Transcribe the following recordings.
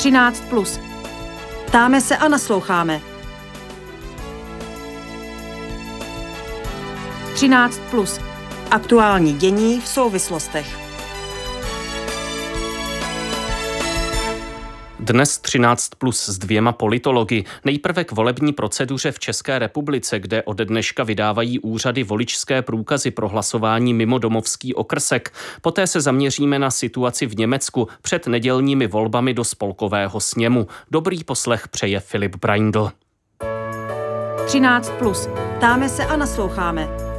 13. Plus. Ptáme se a nasloucháme. 13. Plus. Aktuální dění v souvislostech. Dnes 13 plus s dvěma politology. Nejprve k volební proceduře v České republice, kde ode dneška vydávají úřady voličské průkazy pro hlasování mimo domovský okrsek. Poté se zaměříme na situaci v Německu před nedělními volbami do spolkového sněmu. Dobrý poslech přeje Filip Braindl. 13 plus. Ptáme se a nasloucháme.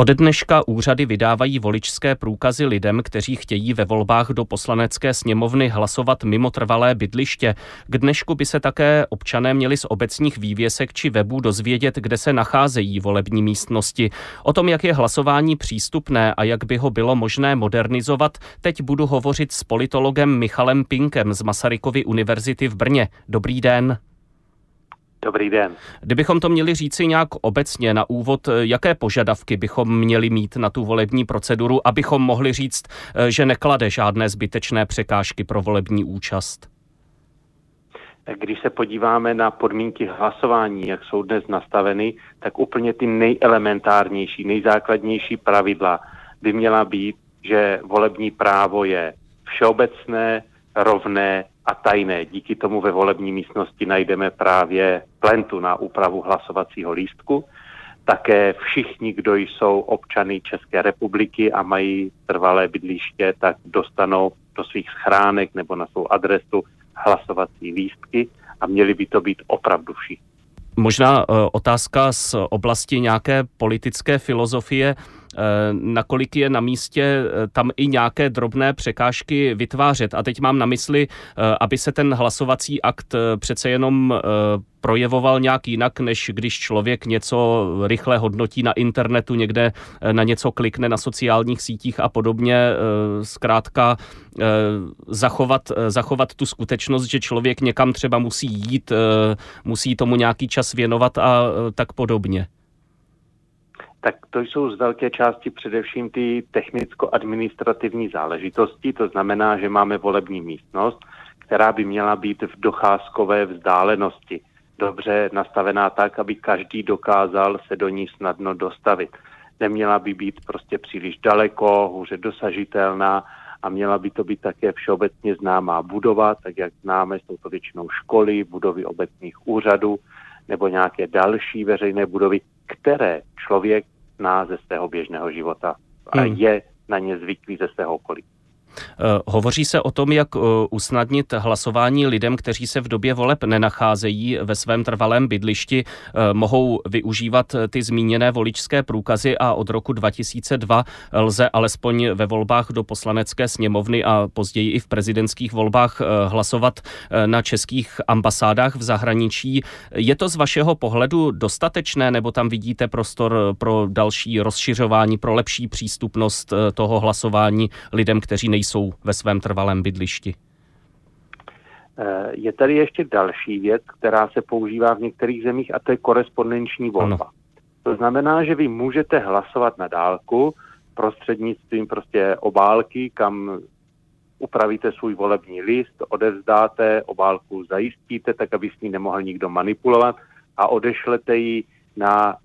Ode dneška úřady vydávají voličské průkazy lidem, kteří chtějí ve volbách do poslanecké sněmovny hlasovat mimo trvalé bydliště. K dnešku by se také občané měli z obecních vývěsek či webů dozvědět, kde se nacházejí volební místnosti. O tom, jak je hlasování přístupné a jak by ho bylo možné modernizovat, teď budu hovořit s politologem Michalem Pinkem z Masarykovy univerzity v Brně. Dobrý den. Dobrý den. Kdybychom to měli říci nějak obecně na úvod, jaké požadavky bychom měli mít na tu volební proceduru, abychom mohli říct, eh, že neklade žádné zbytečné překážky pro volební účast? Když se podíváme na podmínky hlasování, jak jsou dnes nastaveny, tak úplně ty nejelementárnější, nejzákladnější pravidla by měla být, že volební právo je všeobecné, rovné a tajné. Díky tomu ve volební místnosti najdeme právě plentu na úpravu hlasovacího lístku. Také všichni, kdo jsou občany České republiky a mají trvalé bydliště, tak dostanou do svých schránek nebo na svou adresu hlasovací lístky a měli by to být opravdu všichni. Možná uh, otázka z oblasti nějaké politické filozofie. Eh, nakolik je na místě eh, tam i nějaké drobné překážky vytvářet. A teď mám na mysli, eh, aby se ten hlasovací akt přece jenom projevoval nějak jinak, než když člověk něco rychle hodnotí na internetu, někde na něco klikne na sociálních sítích a podobně. Zkrátka zachovat, zachovat tu skutečnost, že člověk někam třeba musí jít, musí tomu nějaký čas věnovat a tak podobně tak to jsou z velké části především ty technicko-administrativní záležitosti, to znamená, že máme volební místnost, která by měla být v docházkové vzdálenosti, dobře nastavená tak, aby každý dokázal se do ní snadno dostavit. Neměla by být prostě příliš daleko, hůře dosažitelná a měla by to být také všeobecně známá budova, tak jak známe, jsou to většinou školy, budovy obecních úřadů nebo nějaké další veřejné budovy, které člověk zná ze svého běžného života a hmm. je na ně zvyklý ze svého okolí. Eh, hovoří se o tom, jak eh, usnadnit hlasování lidem, kteří se v době voleb nenacházejí ve svém trvalém bydlišti, eh, mohou využívat ty zmíněné voličské průkazy a od roku 2002 lze alespoň ve volbách do poslanecké sněmovny a později i v prezidentských volbách hlasovat na českých ambasádách v zahraničí. Je to z vašeho pohledu dostatečné nebo tam vidíte prostor pro další rozšiřování, pro lepší přístupnost toho hlasování lidem, kteří nejsou nejsou ve svém trvalém bydlišti? Eh, je tady ještě další věc, která se používá v některých zemích a to je korespondenční volba. Ano. To znamená, že vy můžete hlasovat na dálku prostřednictvím prostě obálky, kam upravíte svůj volební list, odevzdáte, obálku zajistíte, tak aby s ní nemohl nikdo manipulovat a odešlete ji na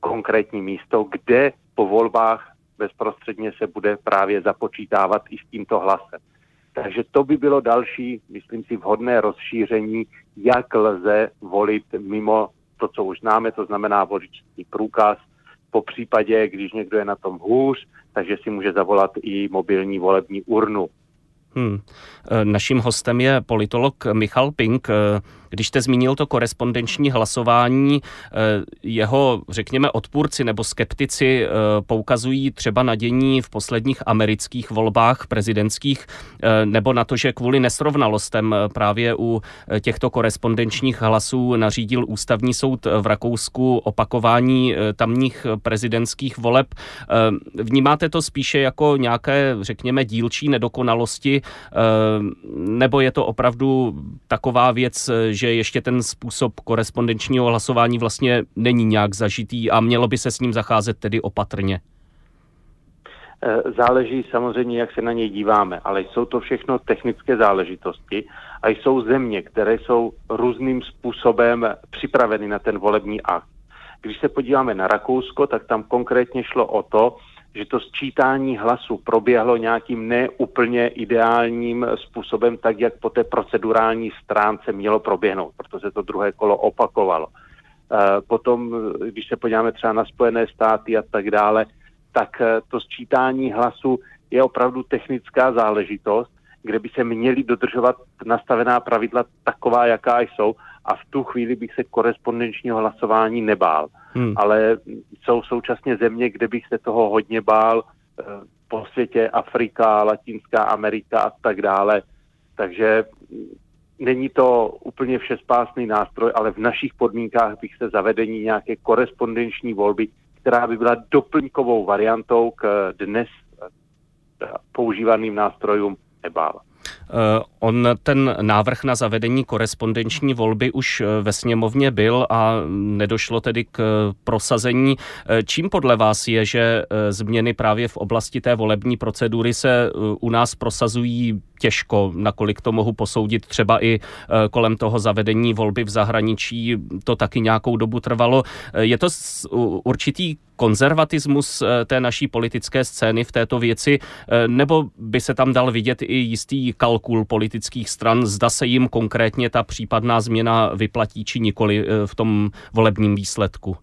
konkrétní místo, kde po volbách bezprostředně se bude právě započítávat i s tímto hlasem. Takže to by bylo další, myslím si, vhodné rozšíření, jak lze volit mimo to, co už známe, to znamená voličský průkaz, po případě, když někdo je na tom hůř, takže si může zavolat i mobilní volební urnu. Hmm. E, naším hostem je politolog Michal Pink. E, když jste zmínil to korespondenční hlasování, e, jeho, řekněme, odpůrci nebo skeptici poukazují třeba na dění v posledních amerických volbách prezidentských nebo na to, že kvůli nesrovnalostem právě u těchto korespondenčních hlasů nařídil ústavní soud v Rakousku opakování tamních prezidentských voleb. Vnímáte to spíše jako nějaké, řekněme, dílčí nedokonalosti Ehm, nebo je to opravdu taková věc, že ještě ten způsob korespondenčního hlasování vlastně není nějak zažitý a mělo by se s ním zacházet tedy opatrně? Záleží samozřejmě, jak se na něj díváme, ale jsou to všechno technické záležitosti a jsou země, které jsou různým způsobem připraveny na ten volební akt. Když se podíváme na Rakousko, tak tam konkrétně šlo o to, že to sčítání hlasu proběhlo nějakým neúplně ideálním způsobem, tak jak po té procedurální stránce mělo proběhnout, protože to druhé kolo opakovalo. Eh, potom, když se podíváme třeba na Spojené státy a tak dále, tak eh, to sčítání hlasu je opravdu technická záležitost, kde by se měly dodržovat nastavená pravidla taková, jaká jsou a v tu chvíli bych se korespondenčního hlasování nebál. Hmm. Ale jsou současně země, kde bych se toho hodně bál, eh, po světě Afrika, Latinská Amerika a tak dále. Takže není to úplně všespásný nástroj, ale v našich podmínkách bych se zavedení nějaké korespondenční volby, která by byla doplňkovou variantou k dnes používaným nástrojům nebál. Eh, on ten návrh na zavedení korespondenční volby už eh, ve sněmovně byl a nedošlo tedy k eh, prosazení. Čím podle vás je, že změny právě v oblasti té volební procedury se u nás prosazují těžko, nakolik to mohu posoudit třeba i kolem toho zavedení volby v zahraničí, to taky nějakou dobu trvalo. Je to určitý konzervatismus té naší politické scény v této věci, nebo by se tam dal vidět i jistý kalkul politických stran, zda se jim konkrétně ta případná změna vyplatí či nikoli eh, v tom volebním výsledku?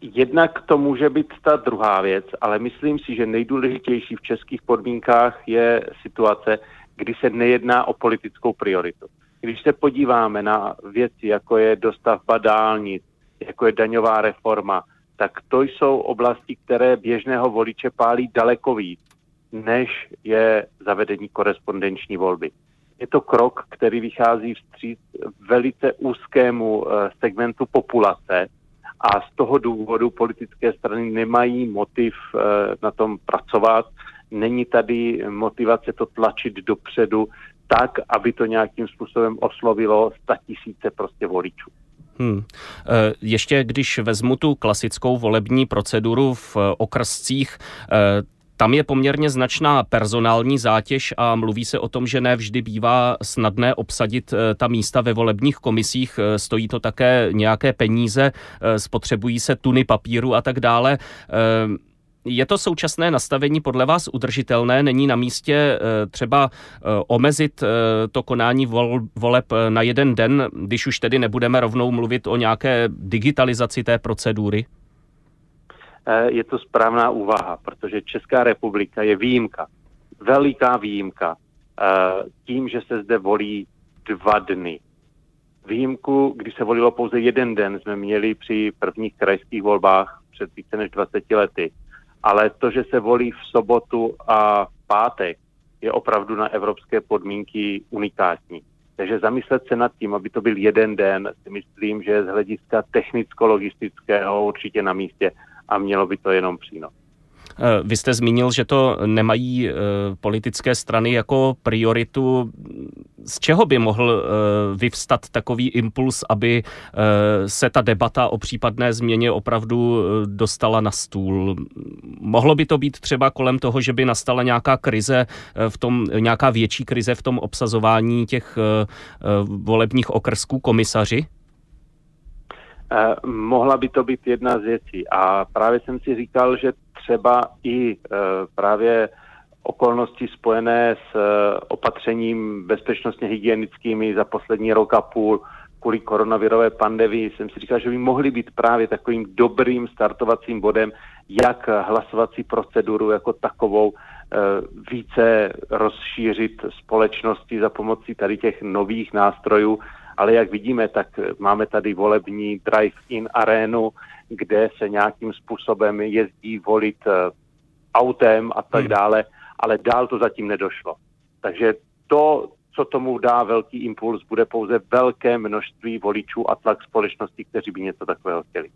Jednak to může být ta druhá věc, ale myslím si, že nejdůležitější v českých podmínkách je situace, kdy se nejedná o politickou prioritu. Když se podíváme na věci, jako je dostavba dálnic, jako je daňová reforma, tak to jsou oblasti, které běžného voliče pálí daleko víc než je zavedení korespondenční volby. Je to krok, který vychází vstříc velice úzkému eh, segmentu populace a z toho důvodu politické strany nemají motiv eh, na tom pracovat. Není tady motivace to tlačit dopředu tak, aby to nějakým způsobem oslovilo tisíce prostě voličů. Hmm. Ještě když vezmu tu klasickou volební proceduru v okrscích, tam je poměrně značná personální zátěž a mluví se o tom, že ne vždy bývá snadné obsadit eh, ta místa ve volebních komisích. Eh, stojí to také nějaké peníze, eh, spotřebují se tuny papíru a tak dále. Je to současné nastavení podle vás udržitelné? Není na místě třeba omezit to konání voleb na jeden den, když už tedy nebudeme rovnou mluvit o nějaké digitalizaci té procedury? Eh, je to správná úvaha, protože Česká republika je výjimka, veliká výjimka, eh, tím, že se zde volí dva dny. Výjimku, kdy se volilo pouze jeden den, jsme měli při prvních krajských volbách před více než 20 lety. Ale to, že se volí v sobotu a v pátek, je opravdu na evropské podmínky unikátní. Takže zamyslet se nad tím, aby to byl jeden den, si myslím, že z hlediska technicko-logistického určitě na místě a mělo by to jenom přínos. Eh, vy jste zmínil, že to nemají eh, politické strany jako prioritu. Z čeho by mohl eh, vyvstat takový impuls, aby se ta debata o případné změně opravdu dostala na stůl? Mohlo by to být třeba kolem toho, že by nastala nějaká krize v tom, nějaká větší krize v tom obsazování těch volebních okrsků komisaři? Eh, mohla by to být jedna z věcí. A právě jsem si říkal, že třeba i eh, právě okolnosti spojené s eh, opatřením bezpečnostně hygienickými za poslední rok a půl kvůli koronavirové pandemii jsem si říkal, že by mohly být právě takovým dobrým startovacím bodem, jak hlasovací proceduru jako takovou více rozšířit společnosti za pomocí tady těch nových nástrojů ale jak vidíme, tak máme tady volební drive-in arénu, kde se nějakým způsobem jezdí volit eh, autem a tak hmm. dále, ale dál to zatím nedošlo. Takže to, co tomu dá velký impuls, bude pouze velké množství voličů a tlak společnosti, kteří by něco takového chtěli.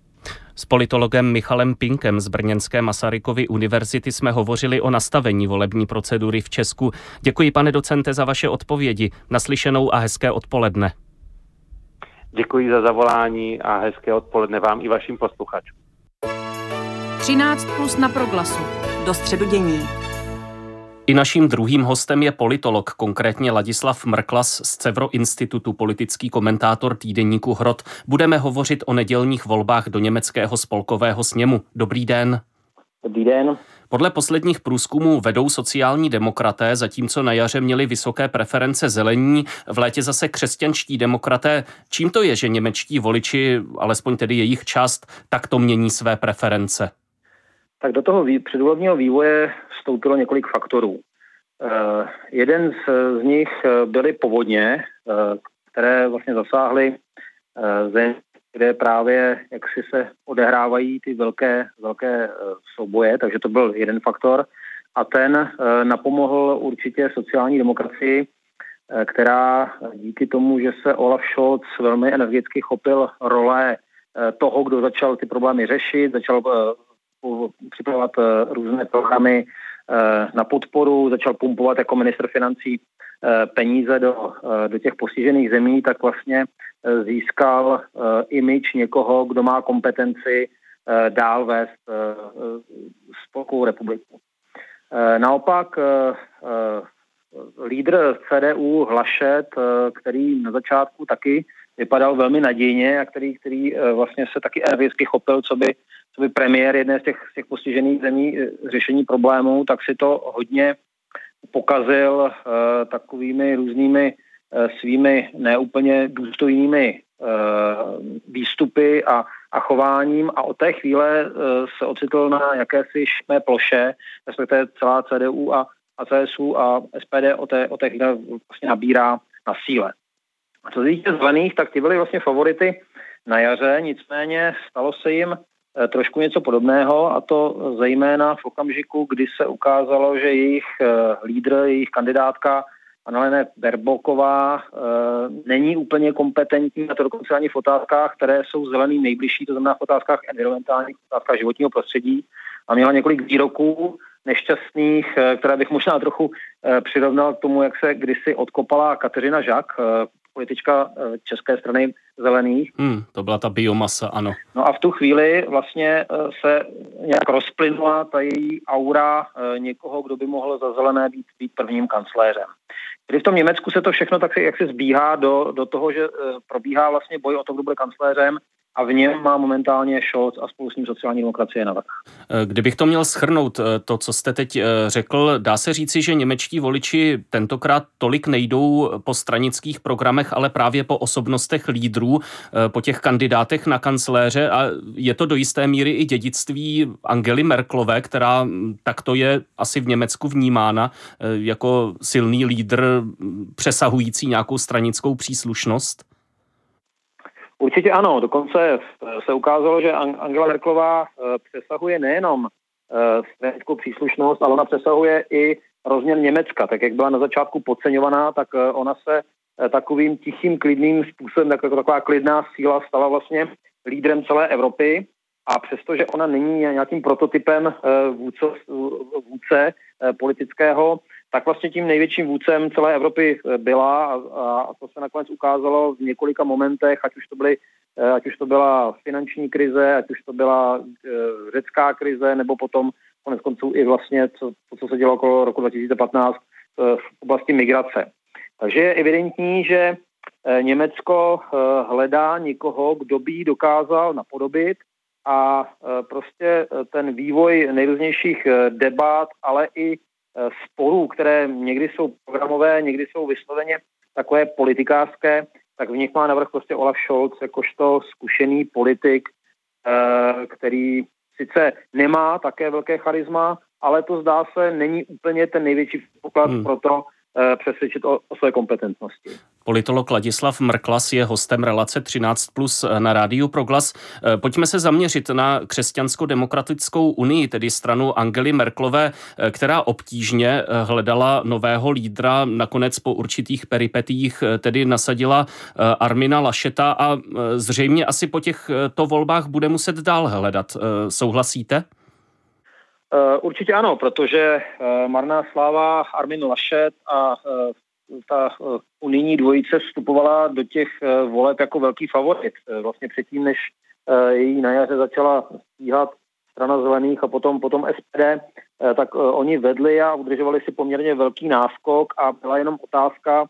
S politologem Michalem Pinkem z Brněnské Masarykovy univerzity jsme hovořili o nastavení volební procedury v Česku. Děkuji, pane docente, za vaše odpovědi. Naslyšenou a hezké odpoledne. Děkuji za zavolání a hezké odpoledne vám i vašim posluchačům. 13 plus na proglasu. Do středu dění. I naším druhým hostem je politolog, konkrétně Ladislav Mrklas z Cevro institutu, politický komentátor týdeníku Hrot. Budeme hovořit o nedělních volbách do německého spolkového sněmu. Dobrý den. Dobrý den. Podle posledních průzkumů vedou sociální demokraté, zatímco na jaře měli vysoké preference zelení, v létě zase křesťanští demokraté. Čím to je, že němečtí voliči, alespoň tedy jejich část, takto mění své preference? Tak do toho předvolebního vývoje vstoupilo několik faktorů. Uh, jeden z, z nich eh, byly povodně, uh, které vlastně zasáhly uh, země, kde právě jak si se odehrávají ty velké, velké souboje, takže to byl jeden faktor. A ten napomohl určitě sociální demokracii, která díky tomu, že se Olaf Scholz velmi energicky chopil role toho, kdo začal ty problémy řešit, začal připravovat různé programy Eh, na podporu, začal pumpovat jako minister financí eh, peníze do, eh, do těch postižených zemí, tak vlastně získal imič někoho, kdo má kompetenci dál vést Spolkovou republiku. Naopak lídr CDU Hlašet, který na začátku taky vypadal velmi nadějně a který, který vlastně se taky energicky chopil, co by co by premiér jedné z těch, z těch postižených zemí eh, řešení problémů, tak si to hodně pokazil uh, takovými různými uh, svými neúplně důstojnými uh, výstupy a, a chováním a od té chvíle se ocitl na jakési šmé ploše, respektive celá CDU a, a CSU a SPD o té, o té chvíle vlastně nabírá na síle. A co se týče zelených, tak ty byly vlastně favority na jaře, nicméně stalo se jim Eh, trošku něco podobného a to zejména v okamžiku, kdy se ukázalo, že jejich eh, lídr, jejich kandidátka Annalene Berboková eh, není úplně kompetentní, a to dokonce ani v otázkách, které jsou zeleným nejbližší, to znamená v otázkách environmentálních, otázkách životního prostředí. A měla několik výroků nešťastných, které bych možná trochu přirovnal k tomu, jak se kdysi odkopala Kateřina Žak, politička eh, České strany zelených. Hmm, to byla ta biomasa, ano. No a v tu chvíli vlastně eh, se nějak rozplynula ta její aura eh, někoho, kdo by mohl za zelené být, být prvním kancléřem. Tedy v tom Německu se to všechno tak jak se zbíhá do, do toho, že probíhá vlastně boj o to, kdo bude kancléřem a v něm má momentálně Scholz a spolu s ním sociální demokracie na vrch. Eh, kdybych to měl schrnout, eh, to, co jste teď eh, řekl, dá se říci, že němečtí voliči tentokrát tolik nejdou po stranických programech, ale právě po osobnostech lídrů, po těch kandidátech na kancléře a je to do jisté míry i dědictví Angely Merklové, která hm, takto je asi v Německu vnímána jako silný lídr hm, přesahující nějakou stranickou příslušnost? Určitě ano, dokonce se ukázalo, že Angela Merklová eh, přesahuje nejenom eh, stranickou příslušnost, ale ona přesahuje i rozměr Německa. Tak jak byla na začátku podceňovaná, tak eh, ona se takovým tichým, klidným způsobem, jako taková klidná síla stala vlastně lídrem celé Evropy. A přestože ona není nějakým prototypem vůdce, vůdce politického, tak vlastně tím největším vůdcem celé Evropy eh, byla a, a to se nakonec ukázalo v několika momentech, ať už to byly eh, ať už to byla finanční krize, ať už to byla eh, řecká krize, nebo potom konec konců i vlastně to, to co se dělo okolo roku 2015 v oblasti migrace. Takže je evidentní, že Německo hledá někoho, kdo by dokázal napodobit a prostě ten vývoj nejrůznějších debat, ale i sporů, které někdy jsou programové, někdy jsou vysloveně takové politikářské, tak v nich má navrh prostě Olaf Scholz jakožto zkušený politik, eh, který sice nemá také velké charisma, ale to zdá se není úplně ten největší poklad hmm. pro to eh, přesvědčit o, o své kompetentnosti. Politolog Ladislav Mrklas je hostem relace 13 plus na rádiu Proglas. Eh, pojďme se zaměřit na křesťansko-demokratickou unii, tedy stranu Angely Merklové, eh, která obtížně eh, hledala nového lídra, nakonec po určitých peripetích tedy nasadila Armina Lašeta a zřejmě asi po těchto volbách bude muset dál hledat. Souhlasíte? Určitě ano, protože marná sláva Armin Lašet a ta eh, unijní dvojice vstupovala do těch eh, voleb jako velký favorit. Eh, vlastně předtím, než její na jaře začala stíhat strana zelených a potom, potom SPD, tak oni vedli a udržovali si poměrně velký náskok a byla jenom otázka,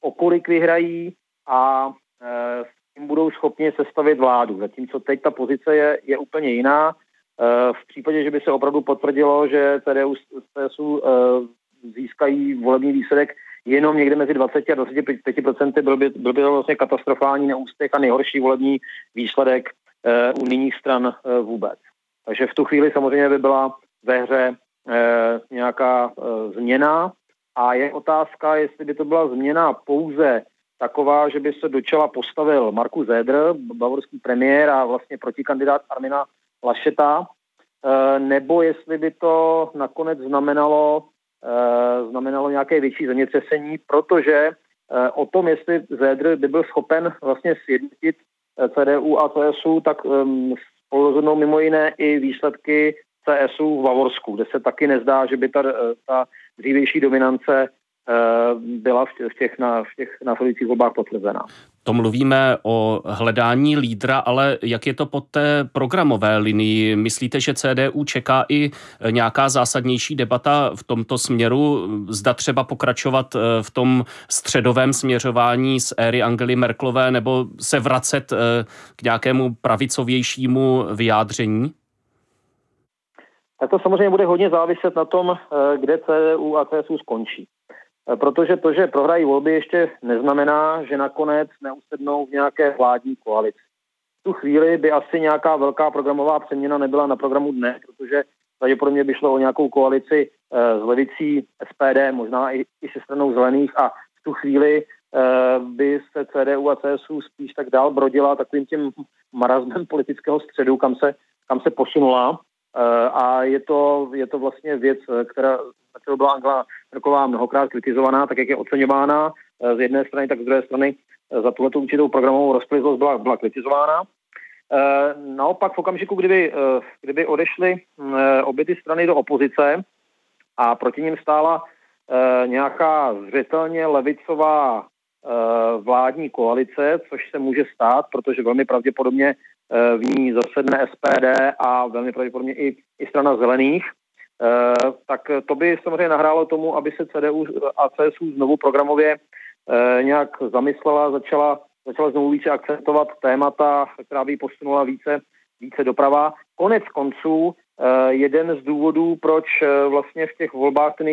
o kolik vyhrají a s tím budou schopni sestavit vládu. Zatímco teď ta pozice je, je úplně jiná. V případě, že by se opravdu potvrdilo, že CDU, CSU získají volební výsledek jenom někde mezi 20 a 25 procenty, byl by, byl by to vlastně katastrofální neúspěch a nejhorší volební výsledek uh, unijních stran vůbec. Takže v tu chvíli samozřejmě by byla ve hře nějaká změna a je otázka, jestli by to byla změna pouze taková, že by se do čela postavil Marku Zedr, bavorský premiér a vlastně protikandidát Armina Lašeta, nebo jestli by to nakonec znamenalo Eh, znamenalo nějaké větší zemětřesení, protože eh, o tom, jestli Zedr by byl schopen vlastně sjednotit eh, CDU a CSU, tak um, spolu mimo jiné i výsledky CSU v Bavorsku, kde se taky nezdá, že by ta, ta dřívější dominance byla v těch, na, v těch následujících volbách potvrzená. To mluvíme o hledání lídra, ale jak je to po té programové linii? Myslíte, že CDU čeká i nějaká zásadnější debata v tomto směru? Zda třeba pokračovat eh, v tom středovém směřování z éry Angely Merklové nebo se vracet eh, k nějakému pravicovějšímu vyjádření? Tak to samozřejmě bude hodně záviset na tom, eh, kde CDU a CSU skončí. Eh, protože to, že prohrají volby, ještě neznamená, že nakonec neusednou v nějaké vládní koalici. V tu chvíli by asi nějaká velká programová přeměna nebyla na programu dne, protože pravděpodobně by šlo o nějakou koalici eh, s levicí SPD, možná i, i se stranou zelených a v tu chvíli eh, by se CDU a CSU spíš tak dál brodila takovým tím marazmem politického středu, kam se, kam se posunula. A je to, je to vlastně věc, která, kterou byla Angela Merkelová mnohokrát kritizovaná, tak jak je oceňována eh, z jedné strany, tak z druhé strany eh, za tuhleto určitou programovou rozplyzlost byla, byla kritizována. Eh, naopak v okamžiku, kdyby, kdyby odešly obě ty strany do opozice a proti ním stála nějaká zřetelně levicová vládní koalice, což se může stát, protože velmi pravděpodobně v ní zasedne SPD a velmi pravděpodobně i, i strana zelených, Eh, tak to by samozřejmě nahrálo tomu, aby se CDU a CSU znovu programově eh, nějak zamyslela, začala, začala znovu více akcentovat témata, která by posunula více, více doprava. Konec konců eh, jeden z důvodů, proč vlastně v těch volbách ten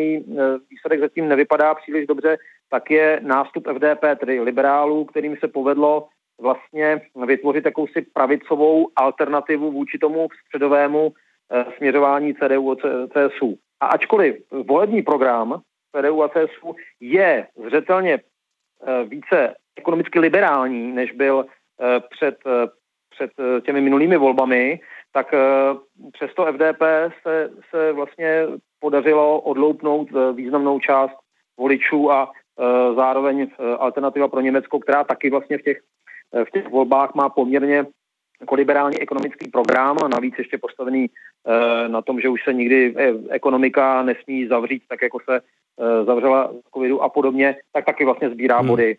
výsledek zatím nevypadá příliš dobře, tak je nástup FDP, tedy liberálů, kterým se povedlo vlastně vytvořit jakousi pravicovou alternativu vůči tomu středovému Eh, směřování CDU a CSU. A ačkoliv volební program CDU a CSU je zřetelně eh, více ekonomicky liberální, než byl eh, před, před těmi minulými volbami, tak přesto FDP se, se vlastně podařilo odloupnout významnou část voličů a zároveň alternativa pro Německo, která taky vlastně v těch, v těch volbách má poměrně jako liberální ekonomický program a navíc ještě postavený e, na tom, že už se nikdy e, ekonomika nesmí zavřít tak, jako se zavřela covidu a podobně, tak taky vlastně sbírá hmm. body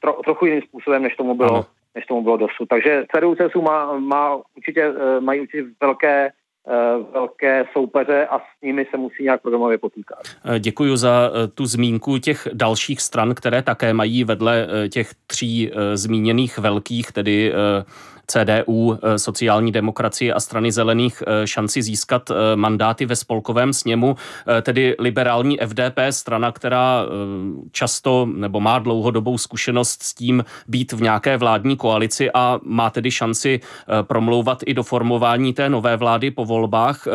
tro, trochu jiným způsobem, než tomu bylo, než tomu bylo dosud. Takže CDU CSU má, má určitě, mají určitě velké velké soupeře a s nimi se musí nějak programově potýkat. Děkuji za tu zmínku těch dalších stran, které také mají vedle těch tří zmíněných velkých, tedy CDU, eh, sociální demokracie a strany zelených eh, šanci získat eh, mandáty ve spolkovém sněmu, tedy liberální FDP, strana, která často nebo má dlouhodobou zkušenost s tím být v nějaké vládní koalici a má tedy šanci promlouvat i do formování té nové vlády po volbách.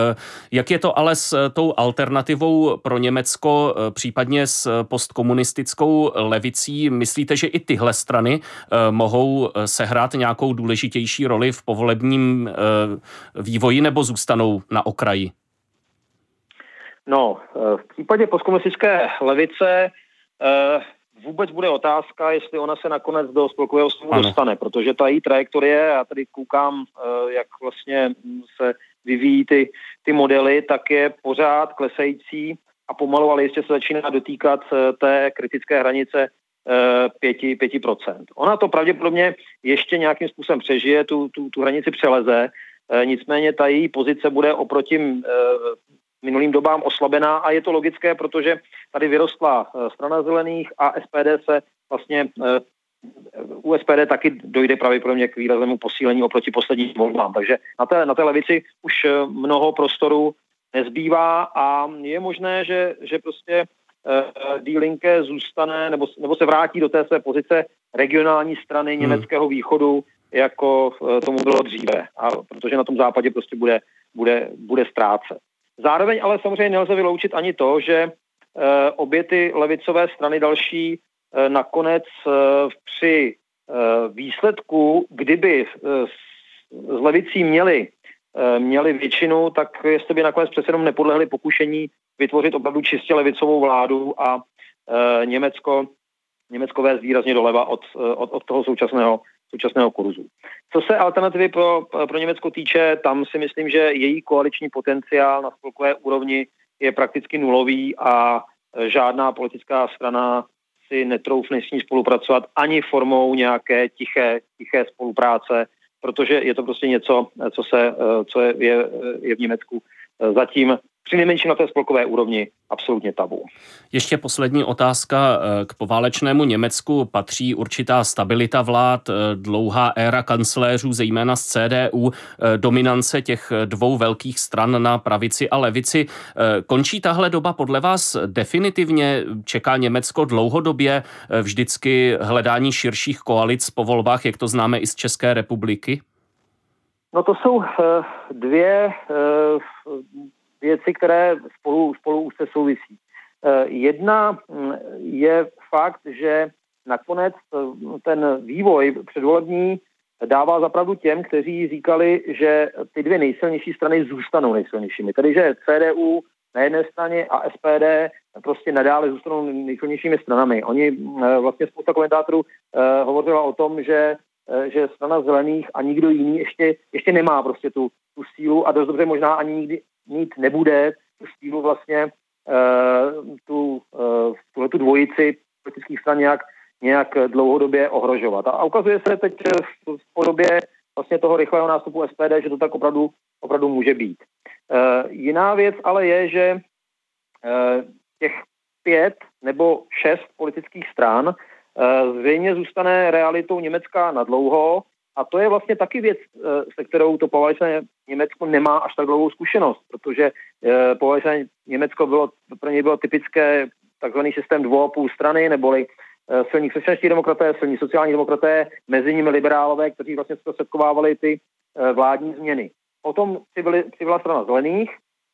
Jak je to ale s tou alternativou pro Německo, případně s postkomunistickou levicí? Myslíte, že i tyhle strany mohou sehrát nějakou důležitější roli v povolebním eh, vývoji nebo zůstanou na okraji? No, eh, v případě postkomunistické levice eh, vůbec bude otázka, jestli ona se nakonec do spolkového sněmu dostane, protože ta její trajektorie, já tady koukám, jak vlastně se vyvíjí ty, ty modely, tak je pořád klesající a pomalu, ale jistě se začíná dotýkat té kritické hranice 5%. 5%. Ona to pravděpodobně ještě nějakým způsobem přežije, tu, tu, tu hranici přeleze, nicméně ta její pozice bude oproti minulým dobám oslabená a je to logické, protože tady vyrostla strana zelených a SPD se vlastně u SPD taky dojde pravděpodobně k výraznému posílení oproti posledním volbám. Takže na té, na té levici už mnoho prostoru nezbývá a je možné, že, že prostě uh, Die Linke zůstane nebo, nebo se vrátí do té své pozice regionální strany hmm. německého východu, jako uh, tomu bylo dříve, a protože na tom západě prostě bude, bude, bude ztrácet. Zároveň ale samozřejmě nelze vyloučit ani to, že uh, obě ty levicové strany další nakonec při výsledku, kdyby uh, s levicí měli Eh, měli většinu, tak jestli by nakonec přece jenom nepodlehli pokušení vytvořit opravdu čistě levicovou vládu a Německo, Německo vést výrazně doleva od, eh, od, od toho současného, současného kurzu. Co se alternativy pro, pro Německo týče, tam si myslím, že její koaliční potenciál na spolkové úrovni je prakticky nulový a žádná politická strana si netroufne s ní spolupracovat ani formou nějaké tiché, tiché spolupráce protože je to prostě něco, co, se, eh, co je, je, v Německu eh, zatím při nejmenší na té spolkové úrovni absolutně tabu. Ještě poslední otázka. Eh, k poválečnému Německu patří určitá stabilita vlád, dlouhá éra kancléřů, zejména z CDU, dominance těch dvou velkých stran na pravici a levici. Končí tahle doba podle vás definitivně? Čeká Německo dlouhodobě vždycky hledání širších koalic po volbách, jak to známe i z České republiky? No to jsou dvě věci, které spolu, spolu už se souvisí. Uh, jedna mm, je fakt, že nakonec ten vývoj předvolební dává zapravdu těm, kteří říkali, že ty dvě nejsilnější strany zůstanou nejsilnějšími. Tedy, že CDU na jedné straně a SPD prostě nadále zůstanou nejsilnějšími stranami. Oni vlastně spousta komentátorů hovořila o tom, že že strana zelených a nikdo jiný ještě, ještě nemá prostě tu, tu sílu a dost dobře možná ani nikdy mít nebude tu sílu vlastně uh, tu, uh, dvojici politických stran nějak, nějak dlouhodobě ohrožovat. A, ukazuje se teď v podobě vlastně toho rychlého nástupu SPD, že to tak opravdu, opravdu může být. Uh, jiná věc ale je, že uh, těch pět nebo šest politických stran Eh, zřejmě zůstane realitou Německa na dlouho a to je vlastně taky věc, eh, se kterou to poválečné Německo nemá až tak dlouhou zkušenost, protože eh, poválečné Německo bylo, pro něj bylo typické takzvaný systém dvou a půl strany, neboli silní křesťanští demokraté, silní sociální demokraté, mezi nimi liberálové, kteří vlastně zprostředkovávali ty vládní změny. Potom přibyla strana zelených,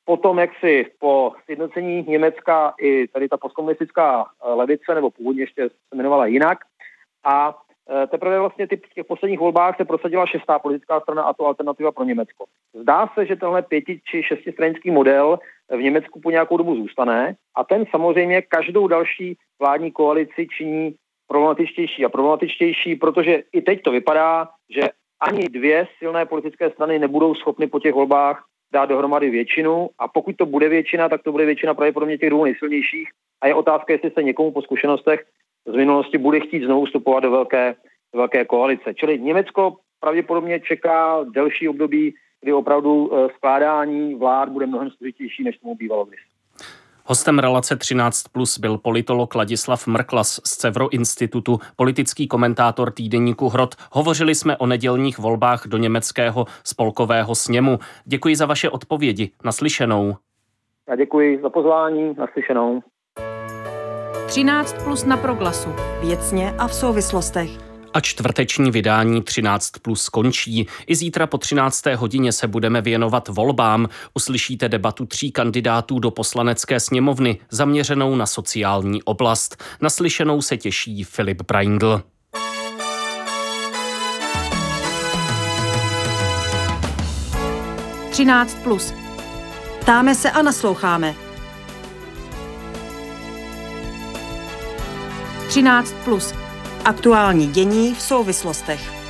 potom, jak si po sjednocení Německa i tady ta postkomunistická eh, levice, nebo původně ještě se jmenovala jinak, a eh, teprve vlastně ty, v těch posledních volbách se prosadila šestá politická strana a to alternativa pro Německo. Zdá se, že tenhle pěti či šestistranický model v Německu po nějakou dobu zůstane a ten samozřejmě každou další vládní koalici činí problematičtější a problematičtější, protože i teď to vypadá, že ani dvě silné politické strany nebudou schopny po těch volbách dát dohromady většinu a pokud to bude většina, tak to bude většina pravděpodobně těch dvou nejsilnějších a je otázka, jestli se někomu po zkušenostech z minulosti bude chtít znovu vstupovat do velké, velké koalice. Čili Německo pravděpodobně čeká delší období, kdy opravdu eh, skládání vlád bude mnohem složitější, než tomu bývalo kdysi. Hostem relace 13 plus byl politolog Ladislav Mrklas z Cevro institutu, politický komentátor týdeníku Hrot. Hovořili jsme o nedělních volbách do německého spolkového sněmu. Děkuji za vaše odpovědi. Naslyšenou. Já děkuji za pozvání. Naslyšenou. 13 plus na proglasu. Věcně a v souvislostech a čtvrteční vydání 13 plus skončí. I zítra po 13. hodině se budeme věnovat volbám. Uslyšíte debatu tří kandidátů do poslanecké sněmovny zaměřenou na sociální oblast. Naslyšenou se těší Filip Braindl. Třináct plus. Ptáme se a nasloucháme. 13 plus. Aktuální dění v souvislostech.